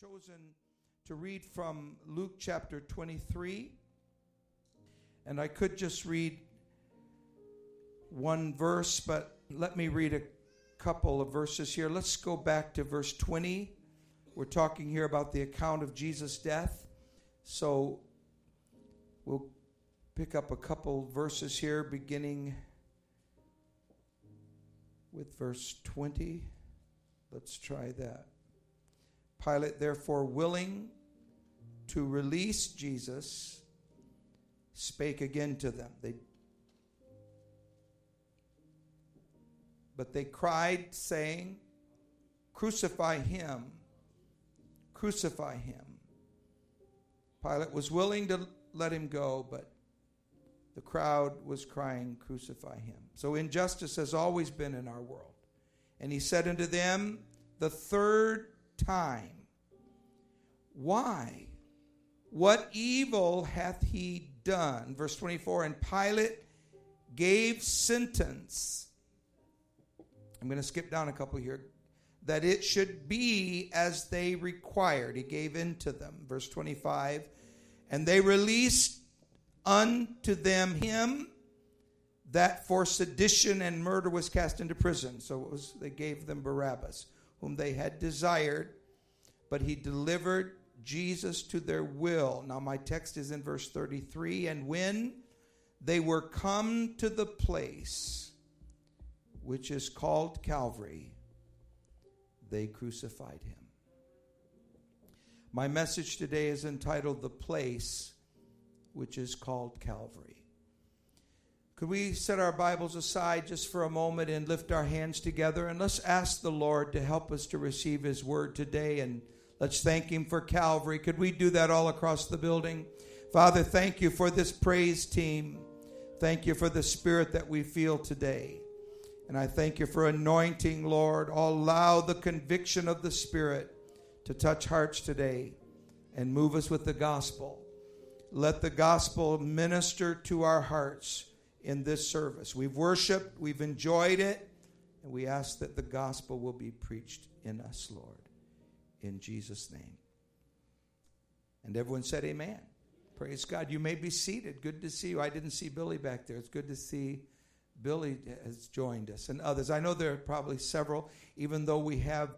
chosen to read from Luke chapter 23. And I could just read one verse, but let me read a couple of verses here. Let's go back to verse 20. We're talking here about the account of Jesus' death. So we'll pick up a couple verses here, beginning with verse 20. Let's try that. Pilate, therefore, willing to release Jesus, spake again to them. They, but they cried, saying, Crucify him, crucify him. Pilate was willing to let him go, but the crowd was crying, Crucify him. So injustice has always been in our world. And he said unto them the third time, Why? What evil hath he done? Verse 24, and Pilate gave sentence. I'm going to skip down a couple here. That it should be as they required. He gave in to them. Verse 25, and they released unto them him that for sedition and murder was cast into prison. So it was they gave them Barabbas, whom they had desired, but he delivered Jesus to their will. Now, my text is in verse 33. And when they were come to the place which is called Calvary, they crucified him. My message today is entitled The Place which is called Calvary. Could we set our Bibles aside just for a moment and lift our hands together and let's ask the Lord to help us to receive His word today and let's thank Him for Calvary. Could we do that all across the building? Father, thank you for this praise team. Thank you for the spirit that we feel today. And I thank you for anointing, Lord. Allow the conviction of the Spirit to touch hearts today and move us with the gospel. Let the gospel minister to our hearts in this service. We've worshiped, we've enjoyed it, and we ask that the gospel will be preached in us, Lord. In Jesus' name. And everyone said, Amen. Praise God. You may be seated. Good to see you. I didn't see Billy back there. It's good to see Billy has joined us and others. I know there are probably several, even though we have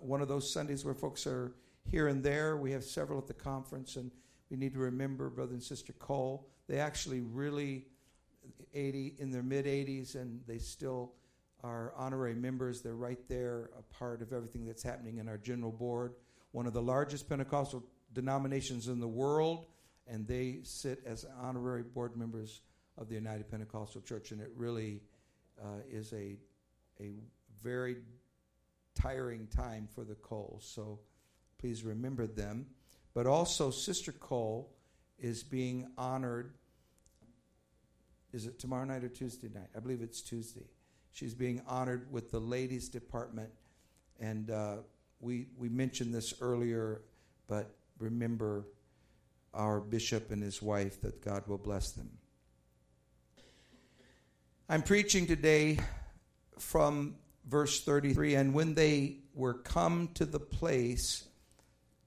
one of those Sundays where folks are here and there. We have several at the conference, and we need to remember Brother and Sister Cole. They actually really 80 in their mid 80s, and they still are honorary members. They're right there, a part of everything that's happening in our general board. One of the largest Pentecostal denominations in the world, and they sit as honorary board members of the United Pentecostal Church, and it really uh, is a a very tiring time for the Coles. So please remember them. But also, Sister Cole is being honored is it tomorrow night or Tuesday night? I believe it's Tuesday. She's being honored with the ladies department, and uh, we we mentioned this earlier, but remember our bishop and his wife that God will bless them. I'm preaching today from verse 33 and when they were come to the place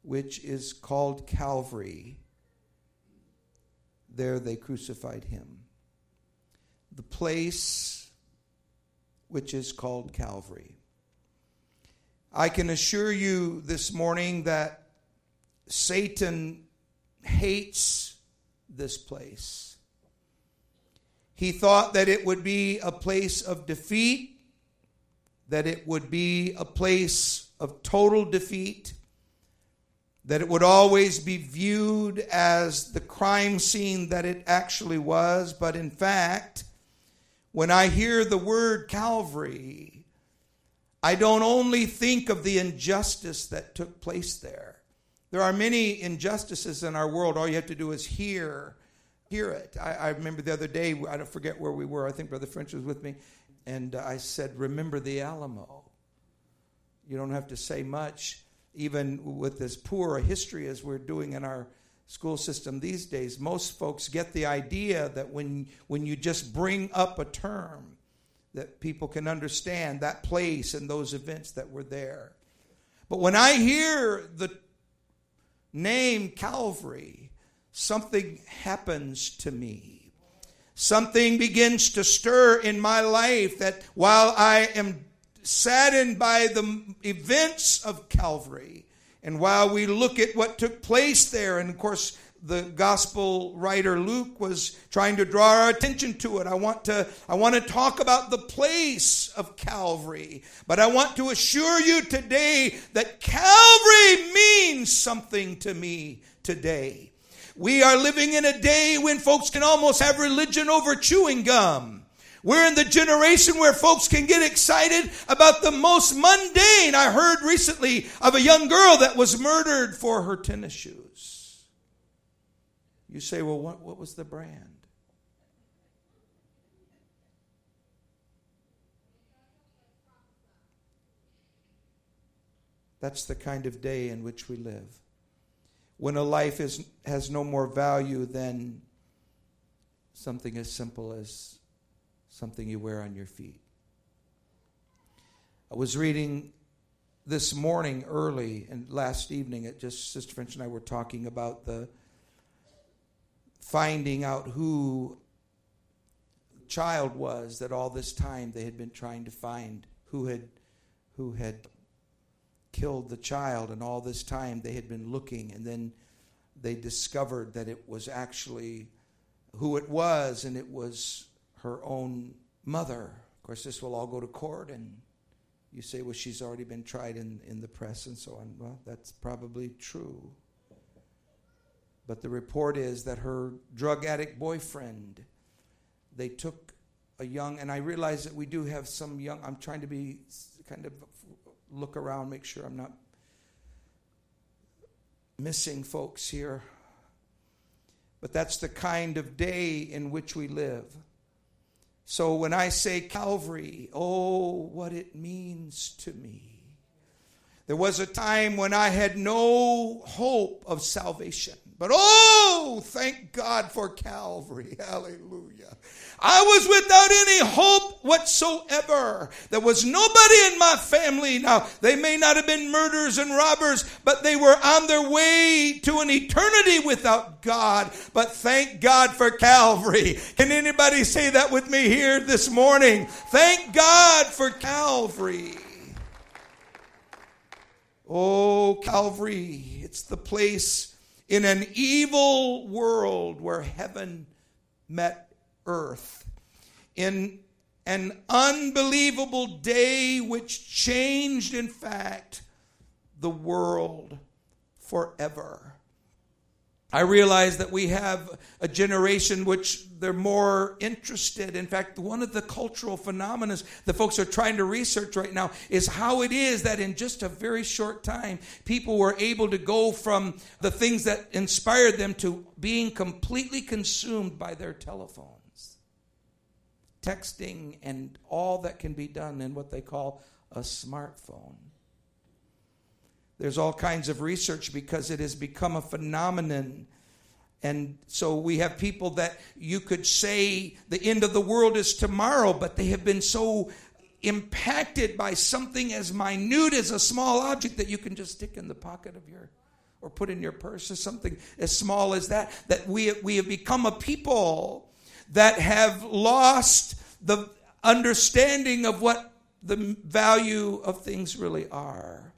which is called Calvary there they crucified him. The place which is called Calvary. I can assure you this morning that Satan hates this place. He thought that it would be a place of defeat, that it would be a place of total defeat, that it would always be viewed as the crime scene that it actually was, but in fact, when I hear the word Calvary, I don't only think of the injustice that took place there. There are many injustices in our world. All you have to do is hear, hear it. I, I remember the other day, I don't forget where we were. I think Brother French was with me, and I said, "Remember the Alamo." You don't have to say much, even with as poor a history as we're doing in our school system these days, most folks get the idea that when, when you just bring up a term, that people can understand that place and those events that were there. But when I hear the name Calvary, something happens to me. Something begins to stir in my life that while I am saddened by the events of Calvary, and while we look at what took place there, and of course, the gospel writer Luke was trying to draw our attention to it. I want to I want to talk about the place of Calvary, but I want to assure you today that Calvary means something to me today. We are living in a day when folks can almost have religion over chewing gum. We're in the generation where folks can get excited about the most mundane. I heard recently of a young girl that was murdered for her tennis shoes. You say, well, what, what was the brand? That's the kind of day in which we live. When a life is, has no more value than something as simple as something you wear on your feet. I was reading this morning early and last evening, it just Sister French and I were talking about the finding out who child was that all this time they had been trying to find who had who had killed the child and all this time they had been looking and then they discovered that it was actually who it was and it was her own mother of course this will all go to court and you say well she's already been tried in, in the press and so on well that's probably true but the report is that her drug addict boyfriend, they took a young, and I realize that we do have some young, I'm trying to be kind of look around, make sure I'm not missing folks here. But that's the kind of day in which we live. So when I say Calvary, oh, what it means to me. There was a time when I had no hope of salvation. But oh, thank God for Calvary. Hallelujah. I was without any hope whatsoever. There was nobody in my family. Now, they may not have been murderers and robbers, but they were on their way to an eternity without God. But thank God for Calvary. Can anybody say that with me here this morning? Thank God for Calvary. Oh, Calvary, it's the place in an evil world where heaven met earth. In an unbelievable day which changed, in fact, the world forever. I realize that we have a generation which they're more interested. In fact, one of the cultural phenomena that folks are trying to research right now is how it is that in just a very short time, people were able to go from the things that inspired them to being completely consumed by their telephones, texting, and all that can be done in what they call a smartphone. There's all kinds of research because it has become a phenomenon. And so we have people that you could say the end of the world is tomorrow, but they have been so impacted by something as minute as a small object that you can just stick in the pocket of your or put in your purse or something as small as that that we we have become a people that have lost the understanding of what the value of things really are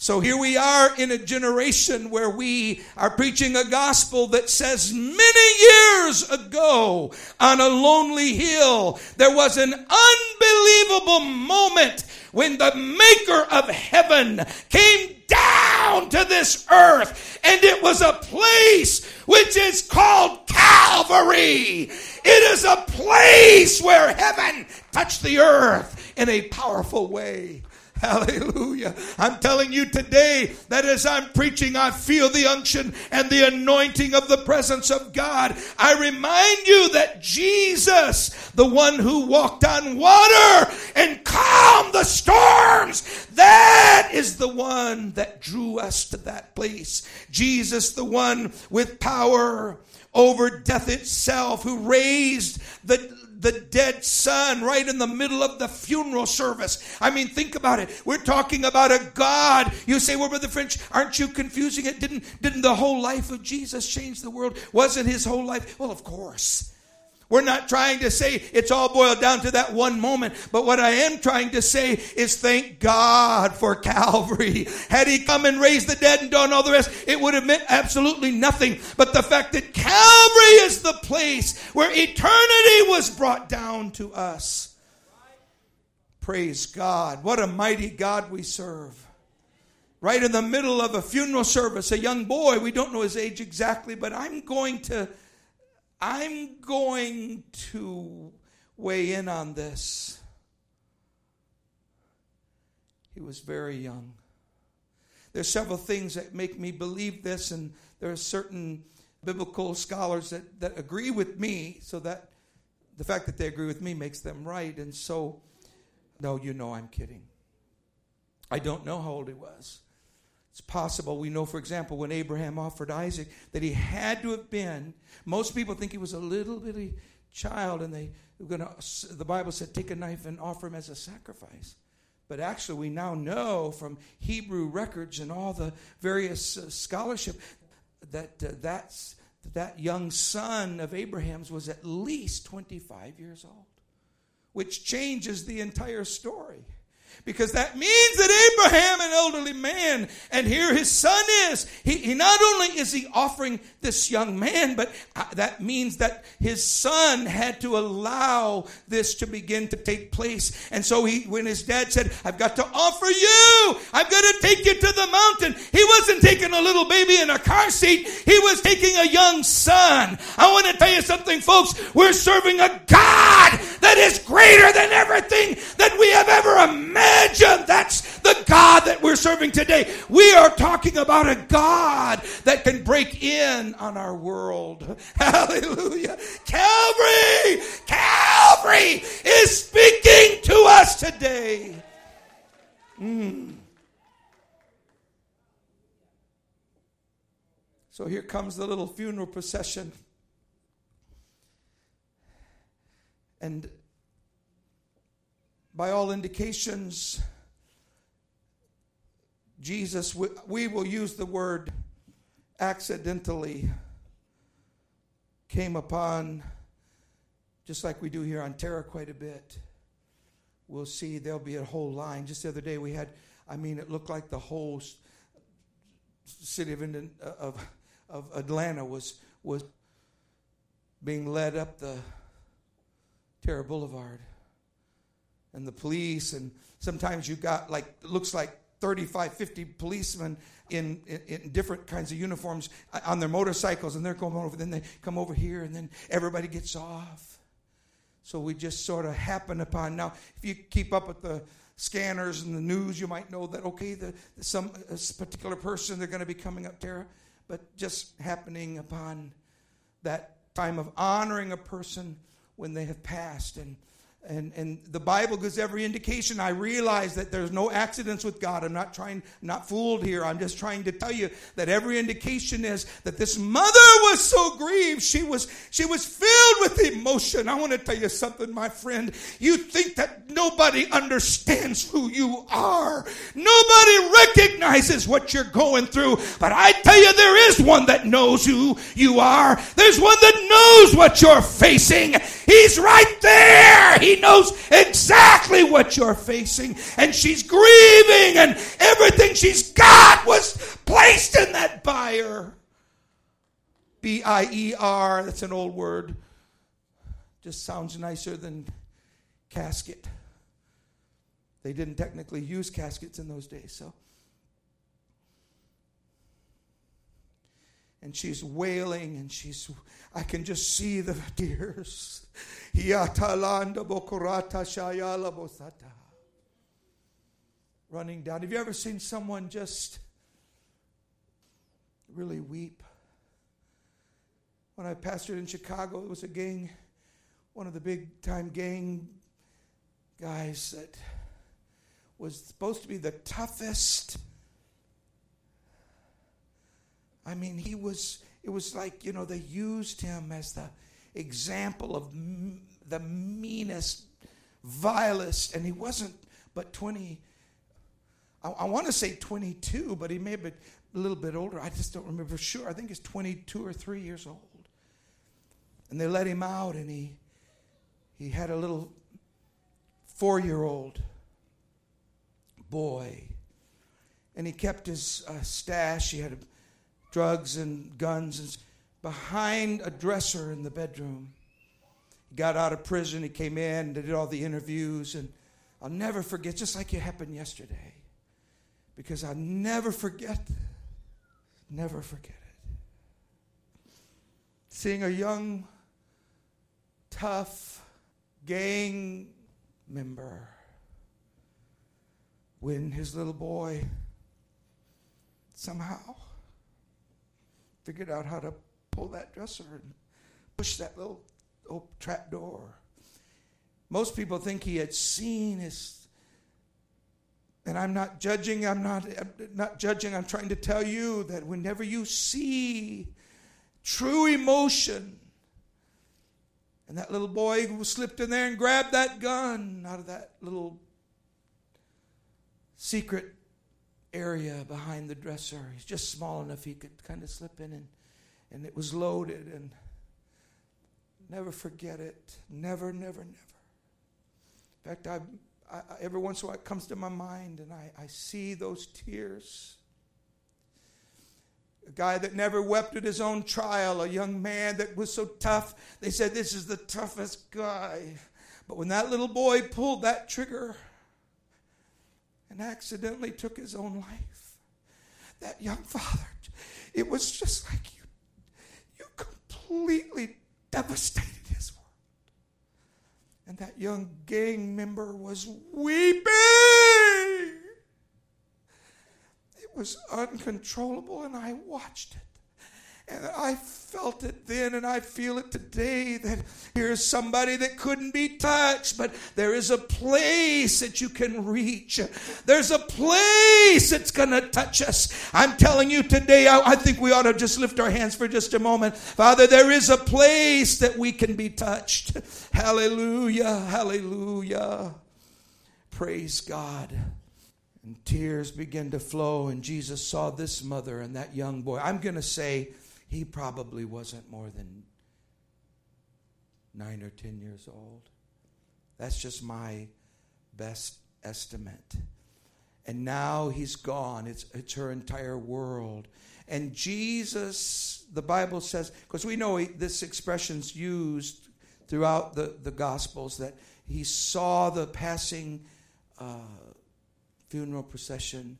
so here we are in a generation where we are preaching a gospel that says many years ago on a lonely hill, there was an unbelievable moment when the maker of heaven came down to this earth and it was a place which is called Calvary. It is a place where heaven touched the earth in a powerful way. Hallelujah. I'm telling you today that as I'm preaching, I feel the unction and the anointing of the presence of God. I remind you that Jesus, the one who walked on water and calmed the storms, that is the one that drew us to that place. Jesus, the one with power over death itself, who raised the the dead son right in the middle of the funeral service. I mean, think about it. We're talking about a God. You say, well, Brother French, aren't you confusing it? Didn't, didn't the whole life of Jesus change the world? Wasn't his whole life? Well, of course. We're not trying to say it's all boiled down to that one moment. But what I am trying to say is thank God for Calvary. Had he come and raised the dead and done all the rest, it would have meant absolutely nothing. But the fact that Calvary is the place where eternity was brought down to us. Praise God. What a mighty God we serve. Right in the middle of a funeral service, a young boy, we don't know his age exactly, but I'm going to I'm going to weigh in on this. He was very young. There's several things that make me believe this, and there are certain biblical scholars that, that agree with me, so that the fact that they agree with me makes them right. And so, no, you know I'm kidding. I don't know how old he was. It's possible. We know, for example, when Abraham offered Isaac, that he had to have been. Most people think he was a little bitty child, and they were going to. The Bible said, take a knife and offer him as a sacrifice. But actually, we now know from Hebrew records and all the various uh, scholarship that uh, that's, that young son of Abraham's was at least 25 years old, which changes the entire story. Because that means that Abraham, an elderly man, and here his son is. He, he not only is he offering this young man, but uh, that means that his son had to allow this to begin to take place. And so he, when his dad said, I've got to offer you, I've got to take you to the mountain. Wasn't taking a little baby in a car seat. He was taking a young son. I want to tell you something, folks. We're serving a God that is greater than everything that we have ever imagined. That's the God that we're serving today. We are talking about a God that can break in on our world. Hallelujah. Calvary, Calvary is speaking to us today. Mm. So here comes the little funeral procession. And by all indications, Jesus, we will use the word accidentally, came upon, just like we do here on Tara quite a bit. We'll see there'll be a whole line. Just the other day we had, I mean, it looked like the whole city of, uh, of, of Atlanta was, was being led up the Tara Boulevard. And the police, and sometimes you got like, it looks like 35, 50 policemen in, in, in, different kinds of uniforms uh, on their motorcycles, and they're going over. Then they come over here, and then everybody gets off. So we just sort of happen upon. Now, if you keep up with the scanners and the news, you might know that okay, the, some particular person they're going to be coming up Tara, but just happening upon that time of honoring a person when they have passed. And and, and the Bible gives every indication. I realize that there's no accidents with God. I'm not trying, not fooled here. I'm just trying to tell you that every indication is that this mother was so grieved. She was, she was filled with emotion. I want to tell you something, my friend. You think that nobody understands who you are. Nobody recognizes what you're going through. But I tell you, there is one that knows who you are. There's one that knows what you're facing. He's right there. He knows exactly what you're facing. And she's grieving, and everything she's got was placed in that bier. B I E R, that's an old word. Just sounds nicer than casket. They didn't technically use caskets in those days, so. and she's wailing and she's I can just see the tears. Running down. Have you ever seen someone just really weep? When I pastored in Chicago, it was a gang, one of the big time gang guys that was supposed to be the toughest I mean, he was, it was like, you know, they used him as the, example of m- the meanest, vilest, and he wasn't but 20. I, I want to say 22, but he may have been a little bit older. I just don't remember sure. I think he's 22 or 3 years old. And they let him out, and he he had a little four year old boy. And he kept his uh, stash. He had drugs and guns behind a dresser in the bedroom. He got out of prison. He came in, did all the interviews, and I'll never forget, just like it happened yesterday, because I'll never forget, never forget it. Seeing a young, tough, gang member when his little boy somehow figured out how to pull that dresser and push that little old trap door. Most people think he had seen his and I'm not judging, I'm not I'm not judging, I'm trying to tell you that whenever you see true emotion and that little boy who slipped in there and grabbed that gun out of that little secret area behind the dresser. He's just small enough he could kind of slip in and, and it was loaded and never forget it. Never, never, never. In fact, I, I every once in a while it comes to my mind and I, I see those tears a guy that never wept at his own trial, a young man that was so tough. They said, This is the toughest guy. But when that little boy pulled that trigger and accidentally took his own life, that young father, it was just like you, you completely devastated his world. And that young gang member was weeping It was uncontrollable, and I watched it. And I felt it then, and I feel it today that here's somebody that couldn't be touched, but there is a place that you can reach. There's a place that's going to touch us. I'm telling you today, I, I, think we ought to just lift our hands for just a moment. Father, there is a place that we can be touched. Hallelujah, hallelujah. Praise God. And tears began to flow, and Jesus saw this mother and that young boy. I'm going to say he probably wasn't more than nine or ten years old. That's just my best estimate. And now he's gone. It's, it's her entire world. And Jesus, the Bible says, because we know he, this expression's used throughout the, the Gospels, that he saw the passing uh, funeral procession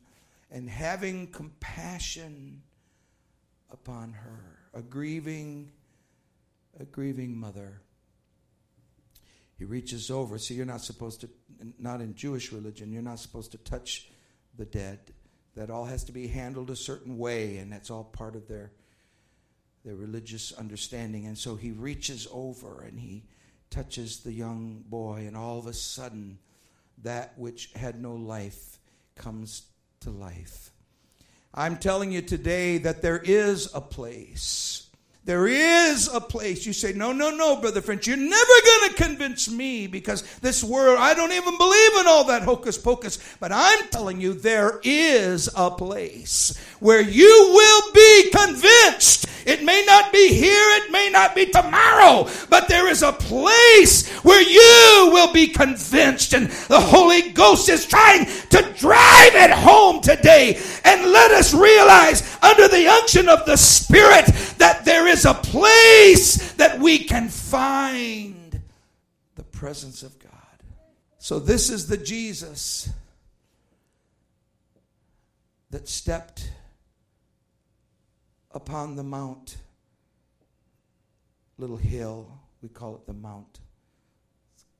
and having compassion upon her, a grieving, a grieving mother. He reaches over. See, you're not supposed to, not in Jewish religion, you're not supposed to touch the dead. That all has to be handled a certain way, and that's all part of their their religious understanding. And so he reaches over and he touches the young boy, and all of a sudden, that which had no life comes to life. I'm telling you today that there is a place. There is a place. You say, no, no, no, Brother French, you're never going to convince me because this world, I don't even believe in all that hocus pocus. But I'm telling you, there is a place where you will be convinced. It may not be here, it may not be tomorrow, but there is a place where you will be convinced. And the Holy Ghost is trying to drive it home today. And let us realize, under the unction of the Spirit, that there is a place that we can find the presence of God. So, this is the Jesus that stepped upon the mount, little hill. We call it the mount.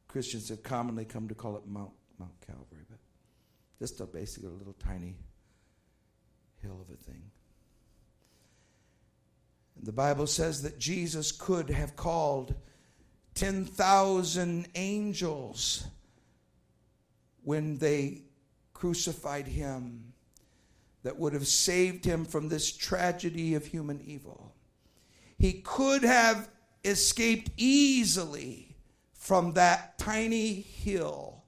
Christians have commonly come to call it Mount, Mount Calvary, but just a basically a little tiny hill of a thing. The Bible says that Jesus could have called 10,000 angels when they crucified him that would have saved him from this tragedy of human evil. He could have escaped easily from that tiny hill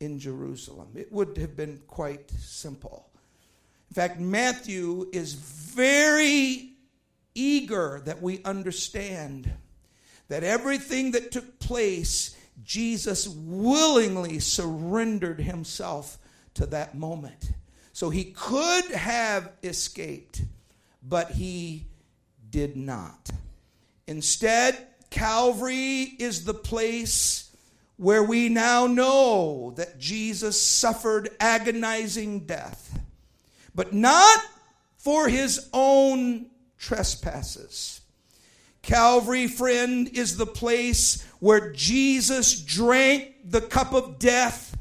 in Jerusalem. It would have been quite simple. In fact, Matthew is very eager that we understand that everything that took place, Jesus willingly surrendered himself to that moment. So he could have escaped, but he did not. Instead, Calvary is the place where we now know that Jesus suffered agonizing death, but not for his own trespasses. Calvary, friend, is the place where Jesus drank the cup of death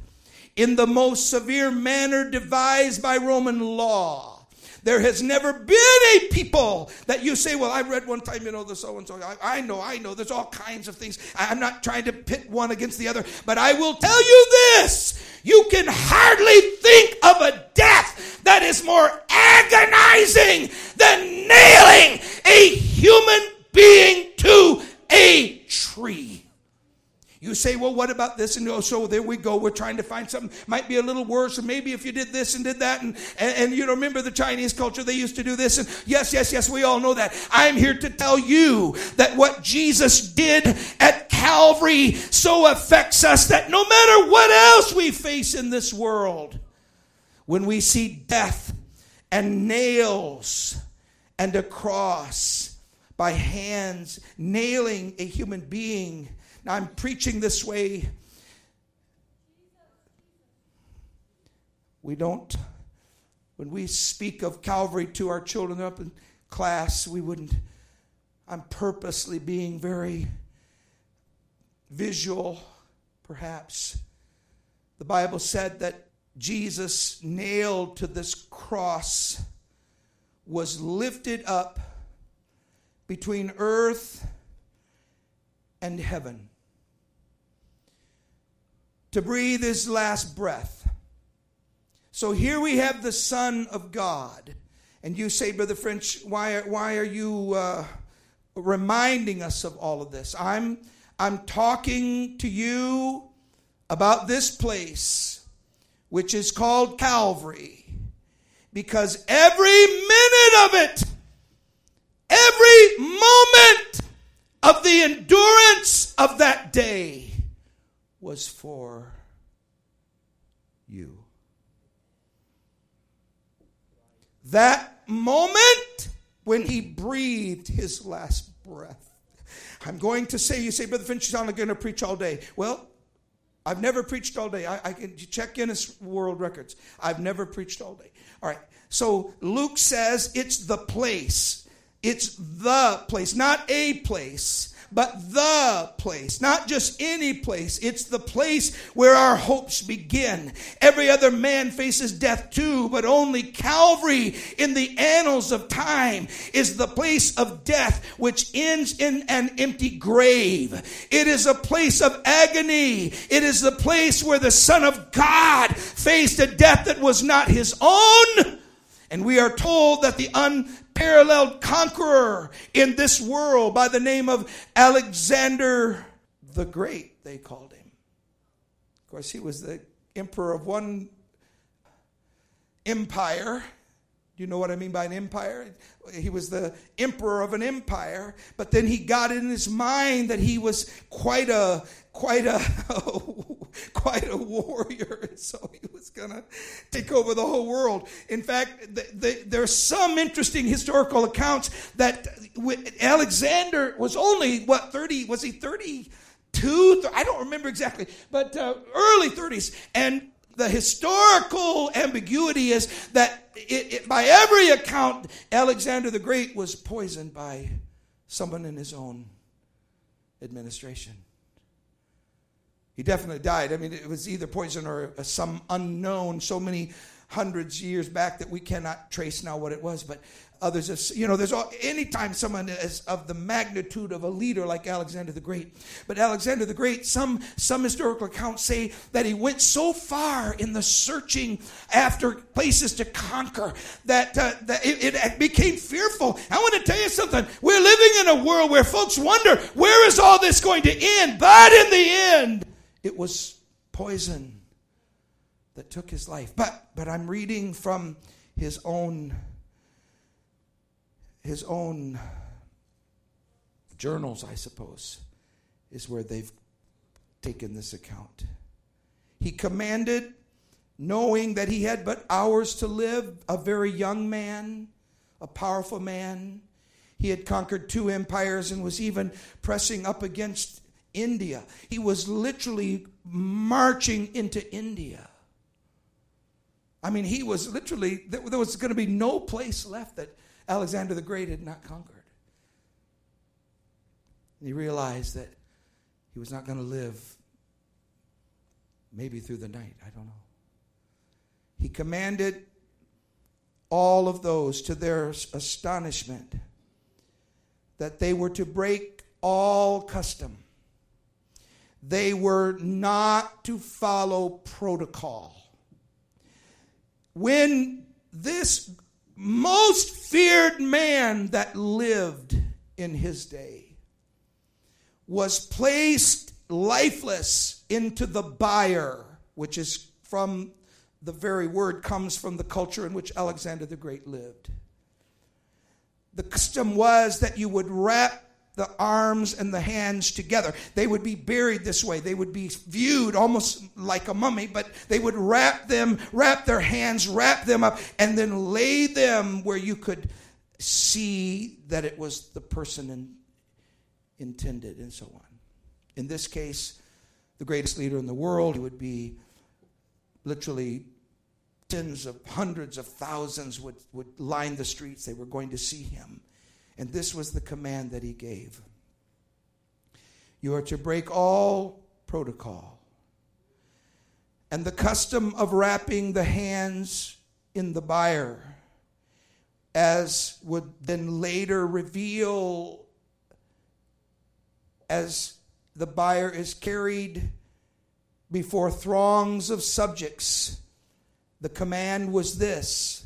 in the most severe manner devised by Roman law. There has never been a people that you say, well, I read one time, you know, the so and so. I know, I know. There's all kinds of things. I'm not trying to pit one against the other, but I will tell you this. You can hardly think of a death that is more agonizing than nailing a human being to a tree. You say, well, what about this? And oh, so there we go. We're trying to find something. Might be a little worse. Or maybe if you did this and did that. And, and, and you remember the Chinese culture, they used to do this. And yes, yes, yes, we all know that. I'm here to tell you that what Jesus did at Calvary so affects us that no matter what else we face in this world, when we see death and nails and a cross by hands nailing a human being, now, I'm preaching this way. We don't, when we speak of Calvary to our children up in class, we wouldn't, I'm purposely being very visual, perhaps. The Bible said that Jesus nailed to this cross was lifted up between earth and heaven to breathe his last breath. So here we have the Son of God. And you say, Brother French, why, why are you uh, reminding us of all of this? I'm, I'm talking to you about this place, which is called Calvary, because every minute of it, every moment of the endurance of that day, was for you. That moment when he breathed his last breath. I'm going to say, you say, Brother French, I'm going to preach all day. Well, I've never preached all day. I, I can check Guinness World Records. I've never preached all day. All right. So Luke says it's the place. It's the place, not a place but the place, not just any place. It's the place where our hopes begin. Every other man faces death too, but only Calvary in the annals of time is the place of death which ends in an empty grave. It is a place of agony. It is the place where the Son of God faced a death that was not his own. And we are told that the un, unparalleled conqueror in this world by the name of Alexander the Great, they called him. Of course, he was the emperor of one empire. Do you know what I mean by an empire? He was the emperor of an empire, but then he got in his mind that he was quite a quite a quite a warrior, so he was to take over the whole world. In fact, the, the, there are some interesting historical accounts that Alexander was only what thirty was he thirty two? I don't remember exactly, but uh, early thirties, and the historical ambiguity is that it, it, by every account, Alexander the Great was poisoned by someone in his own administration. He definitely died. I mean, it was either poison or uh, some unknown, so many hundreds of years back that we cannot trace now what it was. But others, have, you know, there's all, anytime someone is of the magnitude of a leader like Alexander the Great. But Alexander the Great, some some historical accounts say that he went so far in the searching after places to conquer that, uh, that it, it became fearful. I want to tell you something. We're living in a world where folks wonder, where is all this going to end? But in the end, it was poison that took his life. But but I'm reading from his own his own journals, I suppose, is where they've taken this account. He commanded, knowing that he had but hours to live, a very young man, a powerful man. He had conquered two empires and was even pressing up against India. He was literally marching into India. I mean, he was literally, there was going to be no place left that Alexander the Great had not conquered. And he realized that he was not going to live maybe through the night. I don't know. He commanded all of those to their astonishment that they were to break all custom. They were not to follow protocol. When this most feared man that lived in his day was placed lifeless into the byre, which is from the very word comes from the culture in which Alexander the Great lived. The custom was that you would wrap the arms and the hands together. They would be buried this way. They would be viewed almost like a mummy, but they would wrap them, wrap their hands, wrap them up, and then lay them where you could see that it was the person in, intended, and so on. In this case, the greatest leader in the world he would be literally tens of hundreds of thousands would, would line the streets. They were going to see him. And this was the command that he gave You are to break all protocol. And the custom of wrapping the hands in the byre, as would then later reveal as the byre is carried before throngs of subjects. The command was this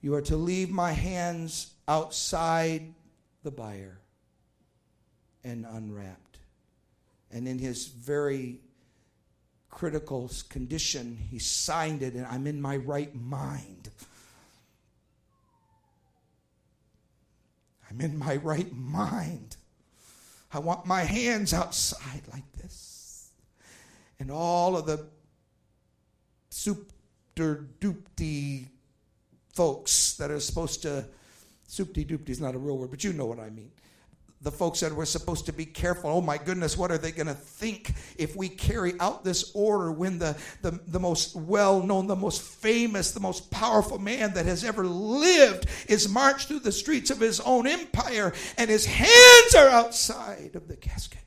You are to leave my hands outside the buyer and unwrapped. And in his very critical condition, he signed it, and I'm in my right mind. I'm in my right mind. I want my hands outside like this. And all of the super doopty folks that are supposed to Soupty doopty is not a real word, but you know what I mean. The folks said we're supposed to be careful. Oh my goodness, what are they going to think if we carry out this order when the, the, the most well known, the most famous, the most powerful man that has ever lived is marched through the streets of his own empire and his hands are outside of the casket?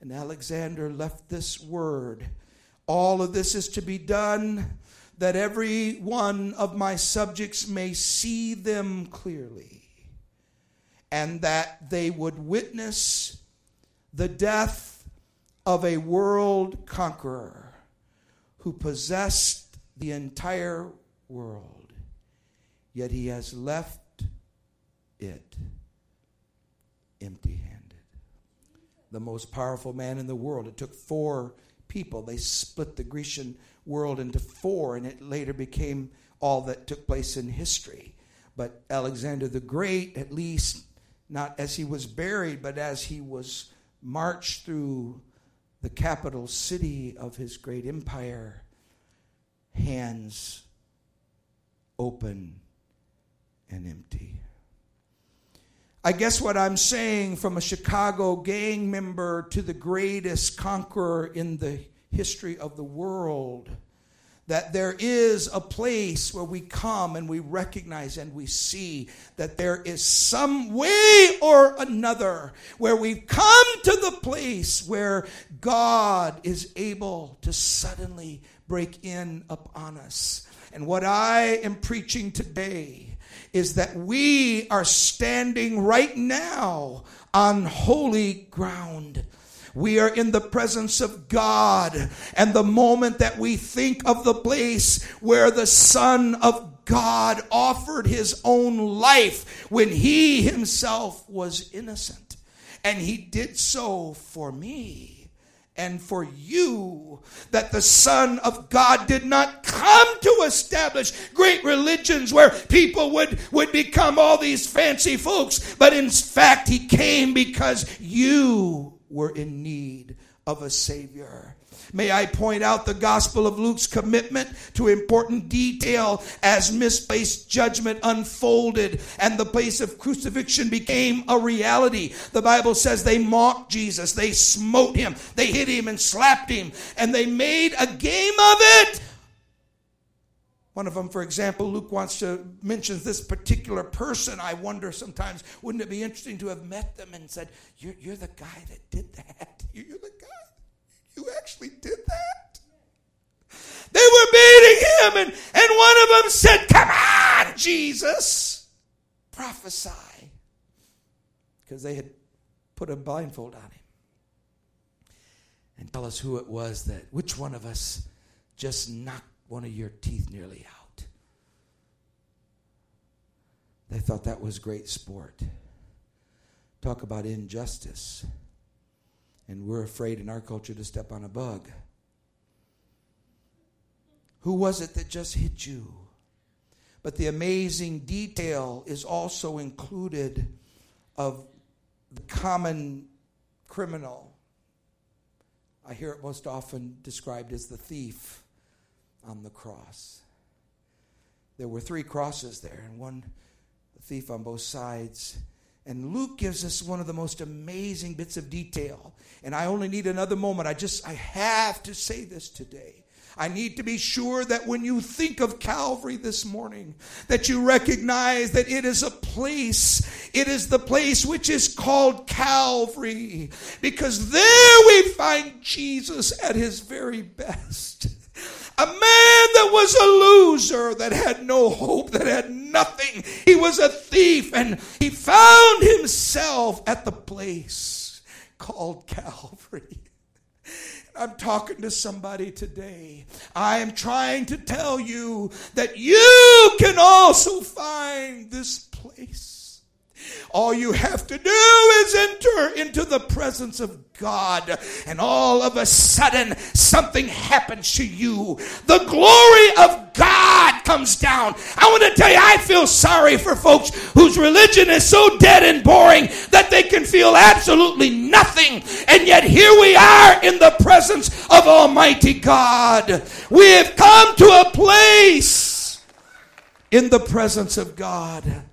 And Alexander left this word. All of this is to be done that every one of my subjects may see them clearly and that they would witness the death of a world conqueror who possessed the entire world, yet he has left it empty handed. The most powerful man in the world. It took four people. They split the Grecian world into four, and it later became all that took place in history. But Alexander the Great, at least not as he was buried, but as he was marched through the capital city of his great empire, hands open and empty. I guess what I'm saying from a Chicago gang member to the greatest conqueror in the history of the world that there is a place where we come and we recognize and we see that there is some way or another where we've come to the place where God is able to suddenly break in upon us. And what I am preaching today is that we are standing right now on holy ground we are in the presence of God. And the moment that we think of the place where the Son of God offered his own life when he himself was innocent. And he did so for me and for you that the Son of God did not come to establish great religions where people would, would become all these fancy folks, but in fact, He came because you were in need of a Savior. May I point out the Gospel of Luke's commitment to important detail as misplaced judgment unfolded and the place of crucifixion became a reality. The Bible says they mocked Jesus, they smote him, they hit him and slapped him, and they made a game of it. One of them, for example, Luke wants to mention this particular person. I wonder sometimes, wouldn't it be interesting to have met them and said, You're, you're the guy that did that? You're the guy you actually did that? They were beating him, and, and one of them said, Come on, Jesus, prophesy. Because they had put a blindfold on him. And tell us who it was that, which one of us just knocked one of your teeth nearly out. They thought that was great sport. Talk about injustice. And we're afraid in our culture to step on a bug. Who was it that just hit you? But the amazing detail is also included of the common criminal. I hear it most often described as the thief on the cross. There were three crosses there, and one thief on both sides. And Luke gives us one of the most amazing bits of detail. And I only need another moment. I just, I have to say this today. I need to be sure that when you think of Calvary this morning, that you recognize that it is a place. It is the place which is called Calvary. Because there we find Jesus at his very best. A man that was a loser, that had no hope, that had nothing. He was a thief, and he found himself at the place called Calvary. I'm talking to somebody today. I am trying to tell you that you can also find this place. All you have to do is enter into the presence of God, and all of a sudden, something happens to you. The glory of God comes down. I want to tell you, I feel sorry for folks whose religion is so dead and boring that they can feel absolutely nothing. And yet, here we are in the presence of Almighty God. We have come to a place in the presence of God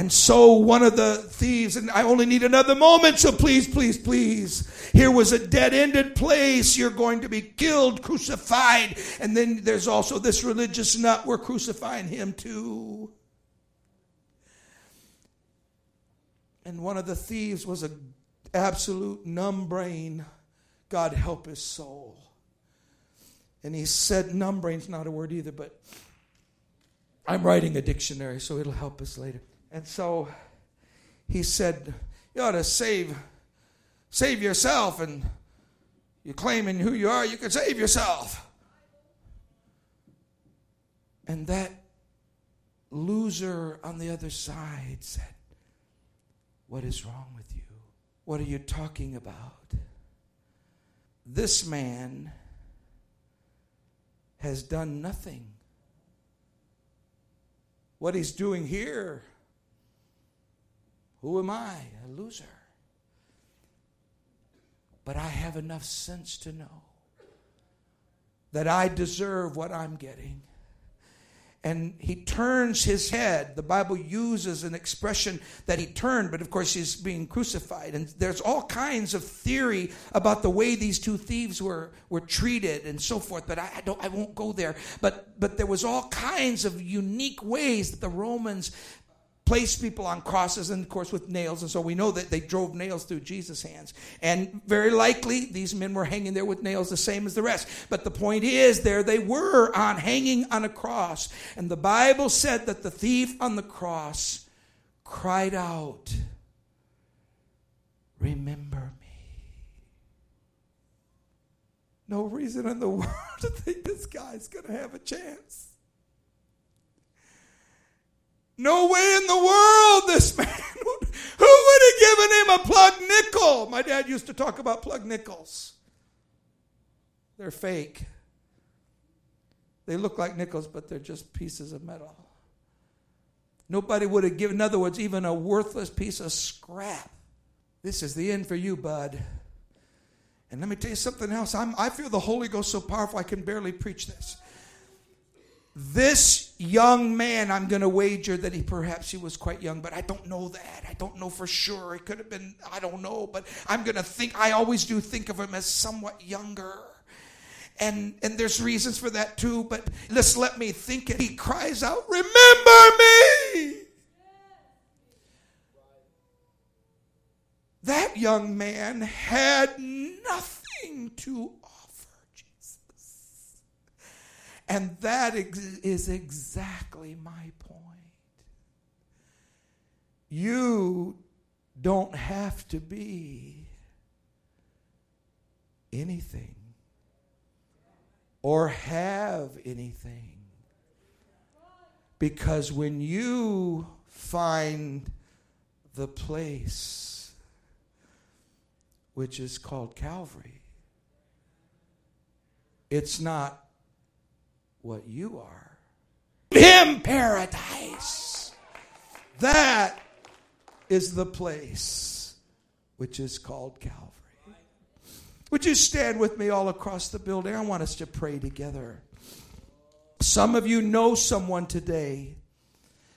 and so one of the thieves, and I only need another moment, so please, please, please. Here was a dead ended place. You're going to be killed, crucified. And then there's also this religious nut. We're crucifying him too. And one of the thieves was an absolute numb brain. God help his soul. And he said, numb brain's not a word either, but I'm writing a dictionary, so it'll help us later. And so he said, You ought to save, save yourself, and you're claiming who you are, you can save yourself. And that loser on the other side said, What is wrong with you? What are you talking about? This man has done nothing. What he's doing here who am I? A loser. But I have enough sense to know that I deserve what I'm getting and he turns his head. The Bible uses an expression that he turned, but of course he's being crucified. And there's all kinds of theory about the way these two thieves were, were treated and so forth, but I, I don't I won't go there. But but there was all kinds of unique ways that the Romans placed people on crosses and of course with nails. And so we know that they drove nails through jesus hands. And very likely these men were hanging there with nails the same as the rest. But the point is there they were on hanging on a cross. And the bible said that the thief on the cross cried out remember me. No reason in the world to think this guy's going to have a chance No way in the world this man who would have given him a plug nickel? My dad used to talk about plug nickels. They're fake. They look like nickels, but they're just pieces of metal. Nobody would have given, in other words, even a worthless piece of scrap. This is the end for you, bud. And let me tell you something else. I'm, I feel the Holy Ghost so powerful I can barely preach this. This young man, I'm going to wager that he perhaps he was quite young, but I don't know that. I don't know for sure. It could have been, I don't know, but I'm going to think, I always do think of him as somewhat younger. And, and there's reasons for that too, but let's let me think it. He cries out, Remember me! That young man had nothing to And that is exactly my point. You don't have to be anything or have anything. Because when you find the place which is called Calvary, it's not what you are. Him paradise. That is the place which is called Calvary. Would you stand with me all across the building? I want us to pray together. Some of you know someone today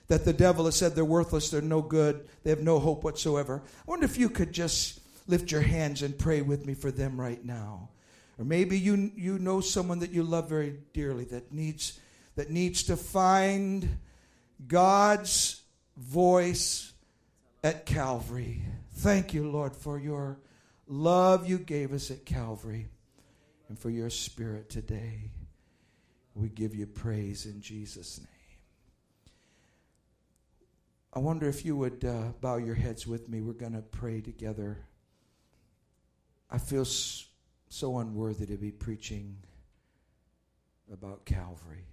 that the devil has said they're worthless, they're no good, they have no hope whatsoever. I wonder if you could just lift your hands and pray with me for them right now. Or maybe you, you know someone that you love very dearly that needs, that needs to find God's voice at Calvary. Thank you, Lord, for your love you gave us at Calvary and for your spirit today. We give you praise in Jesus' name. I wonder if you would uh, bow your heads with me. We're going to pray together. I feel so unworthy to be preaching about Calvary.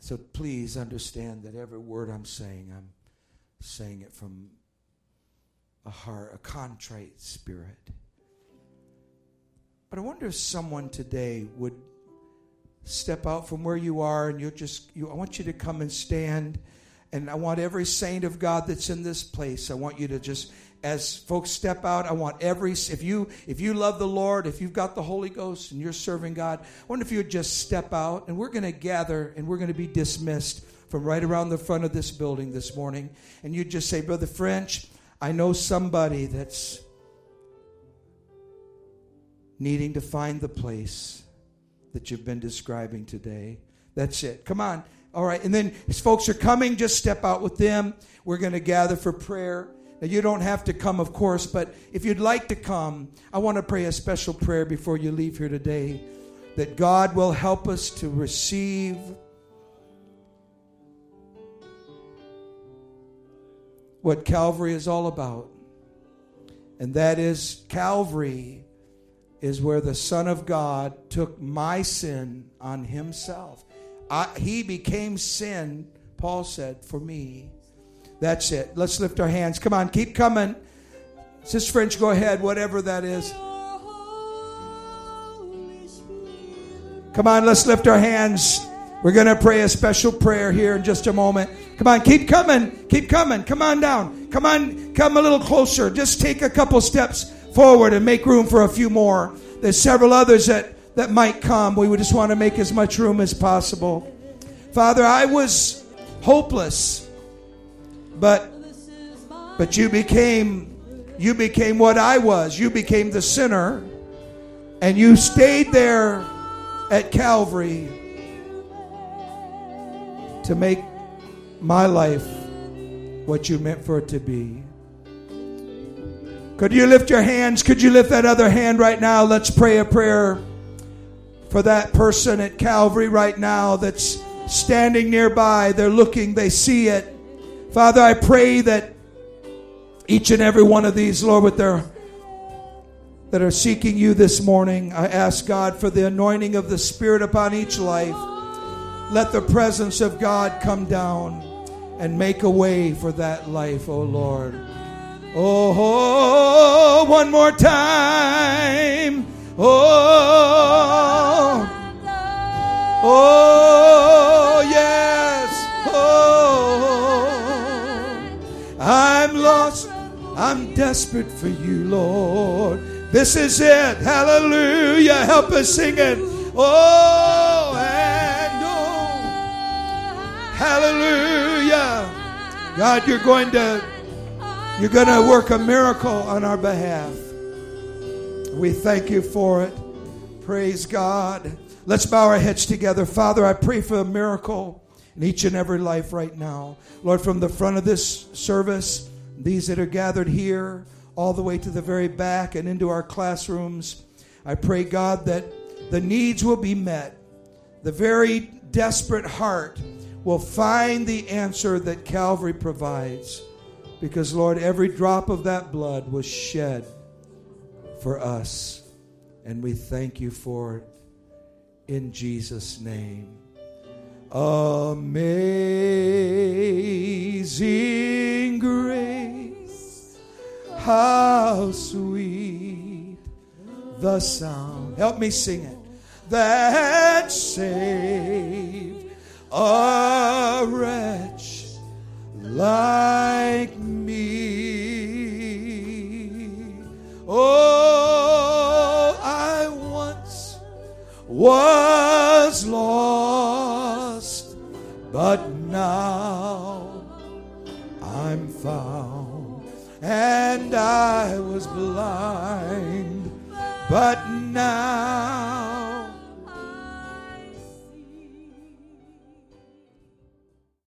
So please understand that every word I'm saying, I'm saying it from a heart, a contrite spirit. But I wonder if someone today would step out from where you are and you'll just you I want you to come and stand and I want every saint of God that's in this place, I want you to just as folks step out, I want every if you if you love the Lord, if you've got the Holy Ghost and you're serving God, I wonder if you would just step out and we're going to gather and we're going to be dismissed from right around the front of this building this morning. And you just say, Brother French, I know somebody that's needing to find the place that you've been describing today. That's it. Come on. All right. And then as folks are coming, just step out with them. We're going to gather for prayer. Now, you don't have to come, of course, but if you'd like to come, I want to pray a special prayer before you leave here today that God will help us to receive what Calvary is all about. And that is Calvary is where the Son of God took my sin on himself. I, he became sin, Paul said, for me that's it. Let's lift our hands. Come on, keep coming. Sister French, go ahead, whatever that is. Come on, let's lift our hands. We're going to pray a special prayer here in just a moment. Come on, keep coming. Keep coming. Come on down. Come on, come a little closer. Just take a couple steps forward and make room for a few more. There's several others that, that might come. We would just want to make as much room as possible. Father, I was hopeless. But but you became you became what I was. You became the sinner. And you stayed there at Calvary to make my life what you meant for it to be. Could you lift your hands? Could you lift that other hand right now? Let's pray a prayer for that person at Calvary right now that's standing nearby. They're looking, they see it. Father, I pray that each and every one of these, Lord, with their that are seeking you this morning, I ask God for the anointing of the Spirit upon each life. let the presence of God come down and make a way for that life, oh Lord. Oh, one more time. Oh, oh, yes. Oh, I'm lost. I'm desperate for you, Lord. This is it. Hallelujah. Help us sing it. Oh, and oh. Hallelujah. God, you're going to you're going to work a miracle on our behalf. We thank you for it. Praise God. Let's bow our heads together. Father, I pray for a miracle in each and every life right now. Lord, from the front of this service, these that are gathered here, all the way to the very back and into our classrooms, I pray, God, that the needs will be met. The very desperate heart will find the answer that Calvary provides. Because, Lord, every drop of that blood was shed for us. And we thank you for it in Jesus' name. Amazing grace, how sweet the sound. Help me sing it. That saved a wretch like me. Oh, I once was lost, but now I'm found, and I was blind, but now